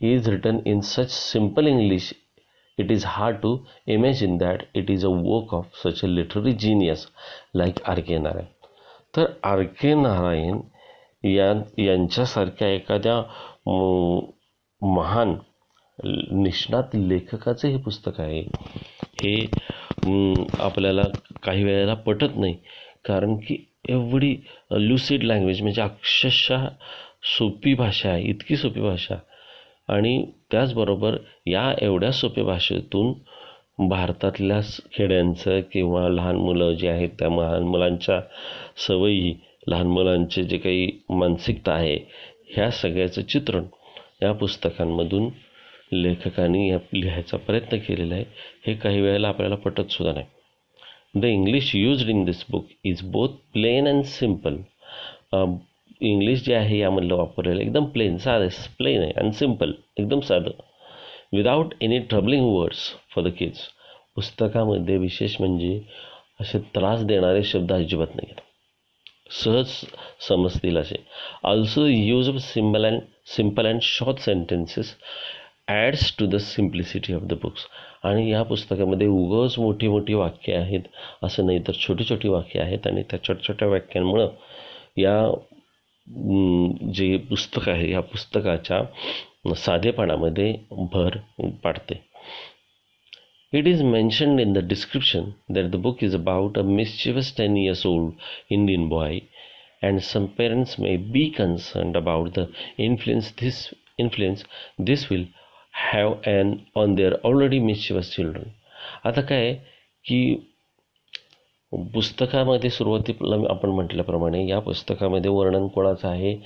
is written in such simple English it is hard to imagine that it is a work of such a literary genius like R K Narayan तर R K Narayan या यांच्यासारख्या एखाद्या महान निष्णात लेखकाचं हे पुस्तक आहे. हे आपल्याला काही वेळेला पटत नाही. कारण की एवढी लुसिड लँग्वेज म्हणजे अक्षरशः सोपी भाषा आहे इतकी सोपी भाषा. आणि त्याचबरोबर या एवढ्या सोप्या भाषेतून भारतातल्या खेड्यांचं किंवा लहान मुलं जे आहेत त्या लहान मुलांच्या सवयी लहान मुलांचे जे काही मानसिकता आहे ह्या सगळ्याचं चित्रण या पुस्तकांमधून लेखकांनी या लिहायचा प्रयत्न केलेला आहे. हे काही वेळेला आपल्याला पटतसुद्धा नाही. The English used in this book is both plain and simple English जे आहे यामधलं वापरलेलं एकदम प्लेन साधं प्लेन आहे आणि सिंपल एकदम साधं. Without any troubling words for the kids पुस्तकामध्ये विशेष म्हणजे असे त्रास देणारे शब्द अजिबात नाही आहेत सहज समजतील असे. Also use of symbol and simple and short sentences adds to the simplicity of the books आणि या पुस्तकामध्ये उगच मोठी मोठी वाक्य आहेत. असं नाही तर छोटी छोटी वाक्य आहेत. आणि त्या छोट्या छोट्या वाक्यांमुळं या जे पुस्तक आहे या पुस्तकाच्या साधेपणामध्ये भर पाडते. It is mentioned in the description that the book is about a mischievous 10 years old Indian boy, and some parents may be concerned about the influence this influence this will have an on their already mischievous children. आता काय की पुस्तकामध्ये सुरुवातीला आपण म्हटल्याप्रमाणे या पुस्तकामध्ये वर्णन कोणाचं आहे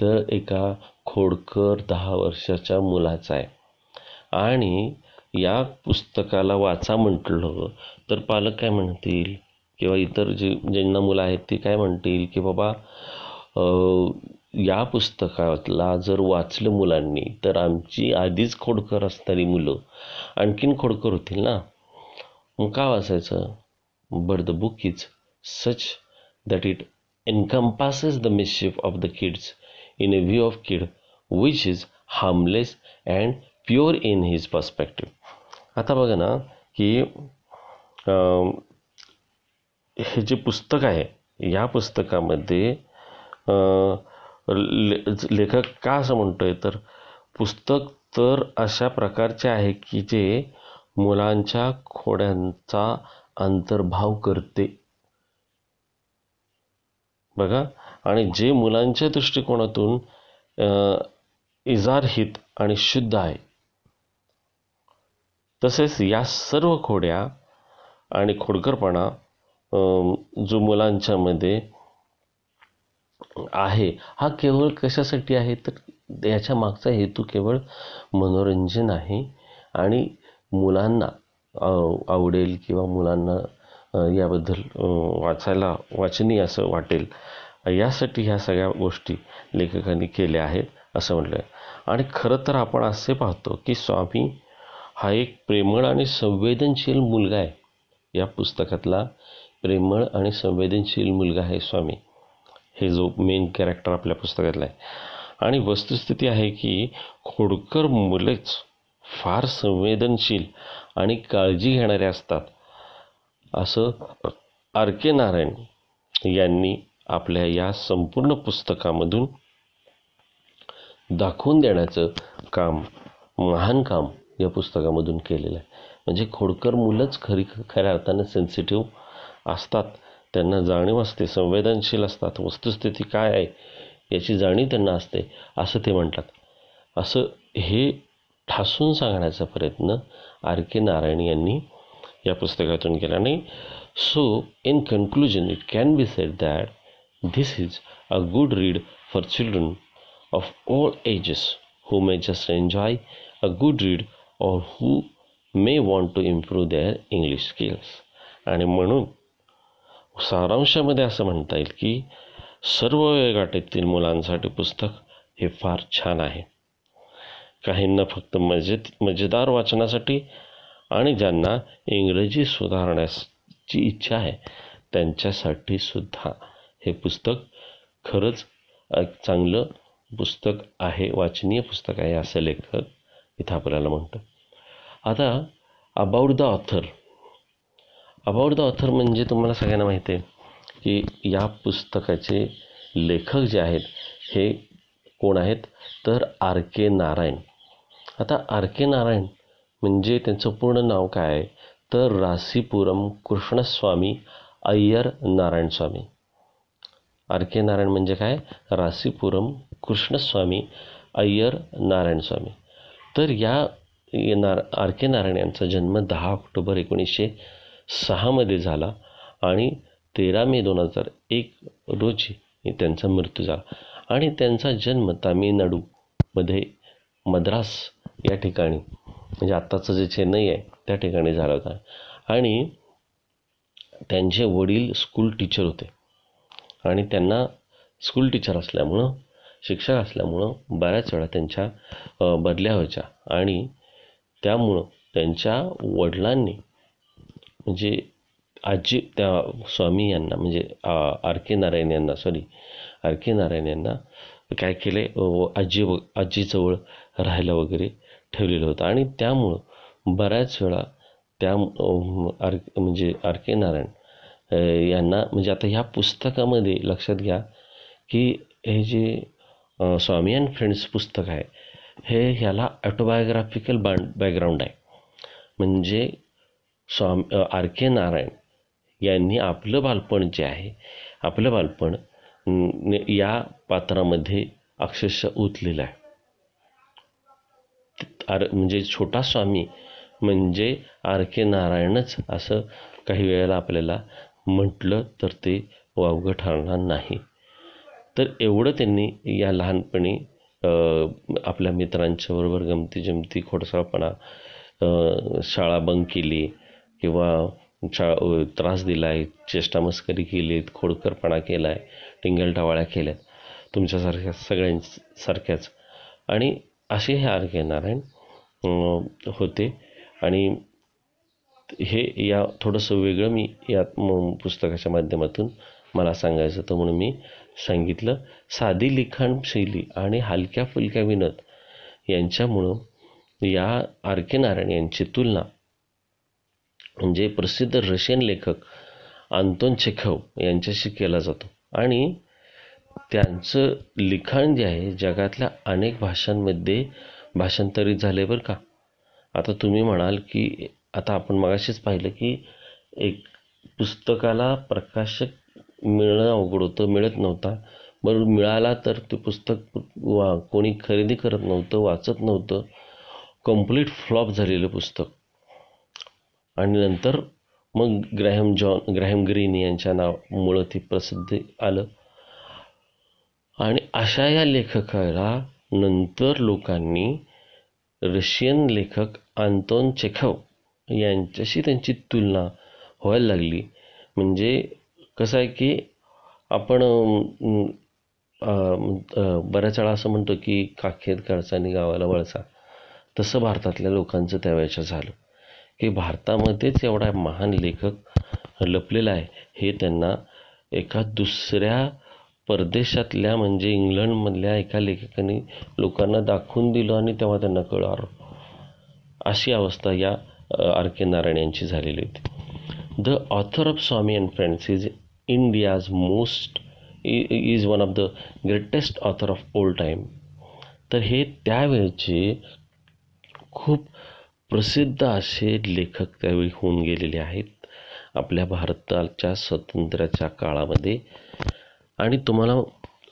तर एका खोडकर दहा वर्षाच्या मुलाचं आहे आणि या पुस्तकाला वाचा म्हटलं. तर पालक काय म्हणतील? किंवा इतर जे ज्यांना मुलं आहेत ते काय म्हणतील? की बाबा या पुस्तकातला जर वाचलं मुलांनी तर आमची आधीच खोडकर असणारी मुलं आणखीन खोडकर होतील ना? मग का वाचायचं? But the book is such that it encompasses the mischief of the kids in a view of kid which is harmless and pure in his perspective आता बघा ना की हे जे पुस्तक आहे या पुस्तकामध्ये ले लेखक का असं म्हणतो आहे तर पुस्तक तर अशा प्रकारचे आहे की जे मुलांच्या खोड्यांचा अंतर्भाव करते. बघा आणि जे मुलांच्या दृष्टिकोनातून इजारहित आणि शुद्ध आहे तसेच या सर्व खोड्या आणि खोडकरपणा जो मुलांच्यामध्ये आहे हा केवळ कशासाठी आहे? तर याच्या मागचा हेतू केवळ मनोरंजन आहे आणि मुलांना आवडेल किंवा मुलांना याबद्दल वाचायला वाचनीय असं वाटेल यासाठी ह्या सगळ्या गोष्टी लेखकांनी केल्या आहेत असं म्हटलं आणि खरं तर आपण असे पाहतो की स्वामी हा एक प्रेमळ आणि संवेदनशील मुलगा आहे. या पुस्तकातला प्रेमळ आणि संवेदनशील मुलगा आहे स्वामी. हे जो मेन कॅरेक्टर आपल्या पुस्तकातला आहे. आणि वस्तुस्थिती आहे की खोडकर मुलेच फार संवेदनशील आणि काळजी घेणारे असतात. असं आर के नारायण यांनी आपल्या या संपूर्ण पुस्तकामधून दाखवून देण्याचं काम महान काम या पुस्तकामधून केलेलं आहे. म्हणजे खोडकर मुलंच खरी खऱ्या अर्थानं सेन्सिटिव्ह असतात. त्यांना जाणीव असते संवेदनशील असतात. वस्तुस्थिती काय आहे याची जाणीव त्यांना असते असं ते म्हणतात. असं हे ठासून सांगण्याचा प्रयत्न आर के नारायण यांनी या पुस्तकातून केला. आणि so in conclusion it can be said that this is a good read for children of all ages who may just enjoy a good read or who may want to improve their English skills. आणि म्हणून सारांशामध्ये असं म्हणता येईल की सर्व वयोगटातील मुलांसाठी पुस्तक हे फार छान आहे काहींना फक्त मजेत मजेदार वाचनासाठी आणि ज्यांना इंग्रजी सुधारण्याची इच्छा आहे त्यांच्यासाठी सुद्धा हे पुस्तक खरंच एक चांगलं पुस्तक आहे वाचनीय पुस्तक आहे असं लेखक इथं आपल्याला म्हणतो. आता about the author about the author म्हणजे तुम्हाला सगळ्यांना माहिती आहे की या पुस्तकाचे लेखक जे आहेत हे कोण आहेत? तर आर के नारायण. आता आर के नारायण म्हणजे त्यांचं पूर्ण नाव काय आहे? तर रासीपुरम कृष्णस्वामी अय्यर नारायण स्वामी. आर के नारायण म्हणजे काय? रासीपुरम कृष्णस्वामी अय्यर नारायण स्वामी. तर या नार आर के नारायण यांचा जन्म दहा ऑक्टोबर एकोणीसशे सहामध्ये झाला आणि तेरा मे दोन हजार एक रोजी त्यांचा मृत्यू झाला. आणि त्यांचा जन्म तामिळनाडूमध्ये मद्रास या ठिकाणी म्हणजे आत्ताचं जे चेन्नई आहे त्या ठिकाणी झाला होता. आणि त्यांचे वडील स्कूल टीचर होते. आणि त्यांना स्कूल टीचर असल्यामुळं शिक्षक असल्यामुळं बऱ्याच वेळा त्यांच्या बदल्या व्हायच्या. आणि त्यामुळं त्यांच्या वडिलांनी म्हणजे आजी त्या स्वामी यांना म्हणजे आर के नारायण यांना सॉरी आर के नारायण यांना काय केले? आजी व आजीजवळ राहायला वगैरे ठेवलेलं होतं. आणि त्यामुळं बऱ्याच वेळा त्या आर म्हणजे आर के नारायण यांना म्हणजे आता ह्या पुस्तकामध्ये लक्षात घ्या की हे जे स्वामी अँड फ्रेंड्स पुस्तक आहे. हे ह्याला ॲटोबायोग्राफिकल बांड बॅकग्राऊंड आहे. म्हणजे स्वामी आर के नारायण यांनी आपलं बालपण जे आहे आपलं बालपण या पात्रामध्ये अक्षरशः उतलेलं आहे. आर म्हणजे छोटा स्वामी म्हणजे आर के नारायणच असं काही वेळेला आपल्याला म्हटलं तर ते वावगं ठरणार नाही. तर एवढं त्यांनी या लहानपणी आपल्या मित्रांच्या बरोबर गमती जमती खोडसाळपणा शाळा बंक केली किंवा शाळा त्रास दिला आहे चेष्टामस्करी केली खोडकरपणा केला आहे टिंगलटावाळ्या केल्यात तुमच्यासारख्या सगळ्यांसारख्याच आणि असे हे आर के नारायण होते. आणि हे या थोडंसं वेगळं मी या पुस्तकाच्या माध्यमातून मला सांगायचं होतं म्हणून मी सांगितलं. साधी लिखाण शैली आणि हलक्या फुलक्या विनोद यांच्यामुळं या आर के नारायण यांची तुलना म्हणजे प्रसिद्ध रशियन लेखक आंतोन चेखव यांच्याशी केला जातो. आणि त्यांचं लिखाण जे आहे जगातल्या अनेक भाषांमध्ये भाषांतरित झाले बरं का. आता तुम्ही म्हणाल की आता आपण मगाशीच पाहिलं की एक पुस्तकाला प्रकाशक मिळणं अवघड होतं मिळत नव्हता. बरं मिळाला तर ते पुस्तक वा कोणी खरेदी करत नव्हतं वाचत नव्हतं. कंप्लीट फ्लॉप झालेलं पुस्तक. आणि नंतर मग ग्रॅहम जॉन ग्रॅहम ग्रीन यांच्या नावामुळं ते प्रसिद्ध आलं. आणि अशा या लेखकाला नंतर लोकांनी रशियन लेखक आंतोन चेखव यांच्याशी त्यांची तुलना व्हायला लागली. म्हणजे कसं आहे की आपण बऱ्याच वेळा असं म्हणतो की काखेत कळसानी गावाला वळसा तसं भारतातल्या लोकांचं त्यावेळेच्या झालं. की भारतामध्येच एवढा महान लेखक लपलेला आहे हे त्यांना एका दुसऱ्या परदेशातल्या म्हणजे इंग्लंडमधल्या एका लेखकाने लोकांना दाखवून दिलं आणि तेव्हा त्यांना कळार अशी अवस्था या आर के नारायण यांची झालेली होती. The author of Swami and friends is India's most is one of the greatest author of old time तर हे त्यावेळचे खूप प्रसिद्ध असे लेखक त्यावेळी होऊन गेलेले आहेत आपल्या भारताच्या स्वातंत्र्याच्या काळामध्ये. आणि तुम्हाला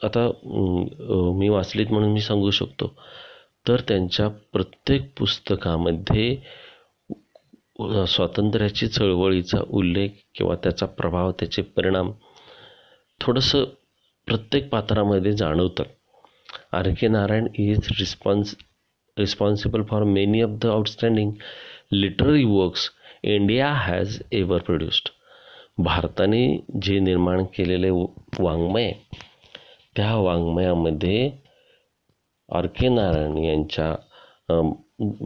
आता मी वाचलीत म्हणून मी सांगू शकतो. तर त्यांच्या प्रत्येक पुस्तकामध्ये स्वातंत्र्याची चळवळीचा उल्लेख किंवा त्याचा प्रभाव त्याचे परिणाम थोडंसं प्रत्येक पात्रामध्ये जाणवतात R K Narayan is response responsible for many of the outstanding literary works India has ever produced भारताने जे निर्माण केलेले वाङ्मय त्या वाङ्मयामध्ये आर के नारायण यांच्या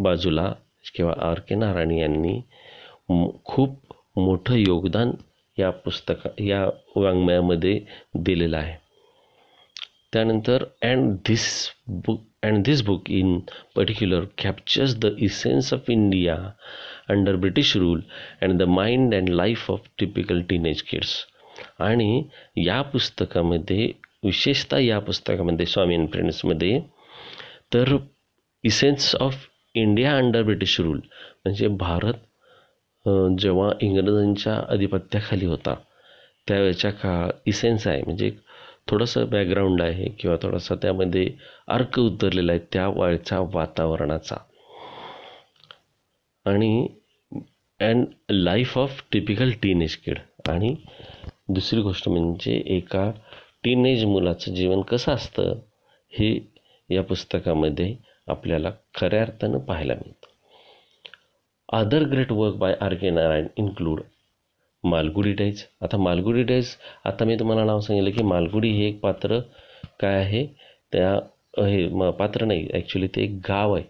बाजूला किंवा आर के नारायण यांनी खूप मोठं योगदान या पुस्तका या वाङ्मयामध्ये दिलेलं आहे. त्यानंतर and this book and this book in particular captures the essence of India under British rule and the mind and life of typical teenage kids आणि या पुस्तकामध्ये विशेषतः या पुस्तकामध्ये स्वामी अँड फ्रेंड्समध्ये तर essence of India under British rule. म्हणजे भारत जेव्हा इंग्रजांच्या अधिपत्याखाली होता त्यावेळच्या काळ इसेन्स आहे. म्हणजे थोडंसं बॅकग्राऊंड आहे किंवा थोडासा त्यामध्ये अर्क उतरलेला आहे त्या वेळच्या वातावरणाचा. आणि and life of typical teenage kid आणि दुसरी गोष्ट म्हणजे एका टीनेज मुलाचं जीवन कसं असतं हे या पुस्तकामध्ये आपल्याला खऱ्या अर्थानं पाहायला मिळतं. Other great work by R K Narayan include Malgudi days आता मालगुडी डाईज आता मी तुम्हाला नाव सांगितलं की मालगुडी हे एक पात्र काय आहे? त्या हे म पात्र नाही ॲक्च्युली ते एक गाव आहे.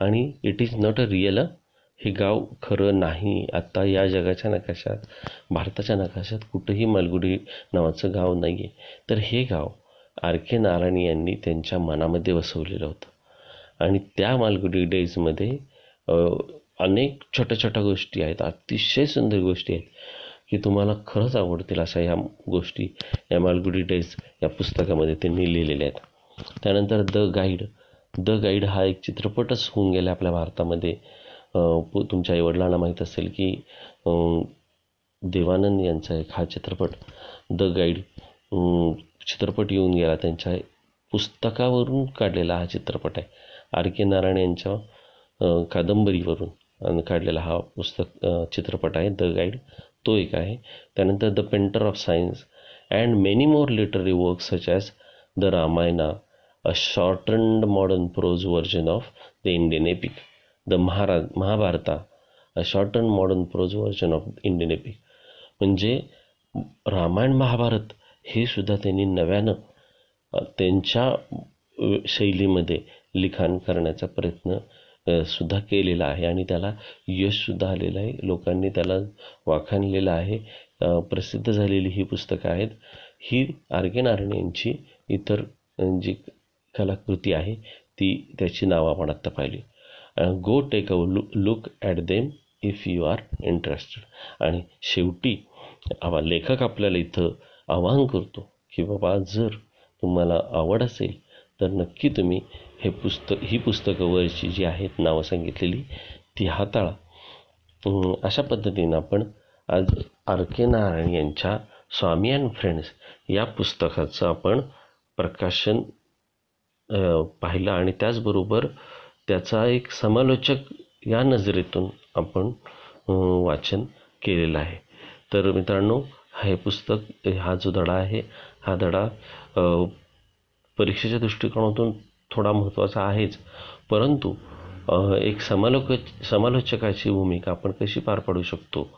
आणि it is not a real हे गाव खरं नाही. आत्ता या जगाच्या नकाशात भारताच्या नकाशात कुठंही मालगुडी नावाचं गाव नाही आहे तर हे गाव आर के नारायण यांनी त्यांच्या मनामध्ये वसवलेलं होतं. आणि त्या मालगुडी डेजमध्ये अनेक छोट्या छोट्या गोष्टी आहेत अतिशय सुंदर गोष्टी आहेत की तुम्हाला खरंच आवडतील अशा ह्या गोष्टी या मालगुडी डेज या पुस्तकामध्ये त्यांनी लिहिलेल्या आहेत. त्यानंतर द गाईड द गाईड हा एक चित्रपटच होऊन गेला आपल्या भारतामध्ये. तुमच्या आईवडिलांना माहीत असेल की देवानंद यांचा एक हा चित्रपट द गाईड चित्रपट येऊन गेला. त्यांच्या पुस्तकावरून काढलेला हा चित्रपट आहे. आर के नारायण यांच्या कादंबरीवरून काढलेला हा पुस्तक चित्रपट आहे द गाईड. तो एक आहे. त्यानंतर the painter of science and many more literary work such as the Ramayana a shortened modern prose version of the Indian epic the महारा Mahabharata a shorten modern prose version of Indian epic. म्हणजे रामायण महाभारत हे सुद्धा त्यांनी नव्यानं त्यांच्या शैलीमध्ये लिखाण करण्याचा प्रयत्न सुद्धा केलेला आहे आणि त्याला यशसुद्धा आलेलं आहे. लोकांनी त्याला वाखाणलेलं आहे. प्रसिद्ध झालेली ही पुस्तकं आहेत. ही आर के नारायण यांची इतर जी कलाकृती आहे ती त्याची नावं आपण आत्ता पाहिली. Go take a look at them if you are interested आणि शेवटी आवा लेखक आपल्याला इथं आवाहन करतो की बाबा जर तुम्हाला आवड असेल तर नक्की तुम्ही हे पुस्तक ही पुस्तकं वरची जी आहेत नावं सांगितलेली ती हाताळा. अशा पद्धतीनं आपण आज आर के नारायण यांच्या स्वामी अँड फ्रेंड्स या पुस्तकाचं आपण प्रकाशन पाहिलं आणि त्याचबरोबर त्याचा एक समालोचक या नजरेतून आपण वाचन केलेलं आहे. तर मित्रांनो हे पुस्तक हा जो धडा आहे हा धडा परीक्षेच्या दृष्टिकोनातून थोडा महत्त्वाचा आहेच. परंतु एक समालोक समालोचकाची भूमिका आपण कशी पार पाडू शकतो?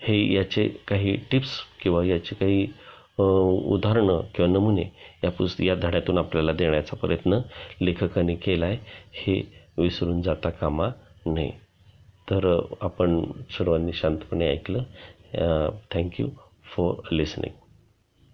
हे याचे काही टिप्स किंवा याचे काही उदाहरणं किंवा नमुने या पुस्त या धड्यातून आपल्याला देण्याचा प्रयत्न लेखकाने केला आहे हे विसरून जाता कामा नये. तर आपण सर्वांनी शांतपणे ऐकलं. Thank you for listening.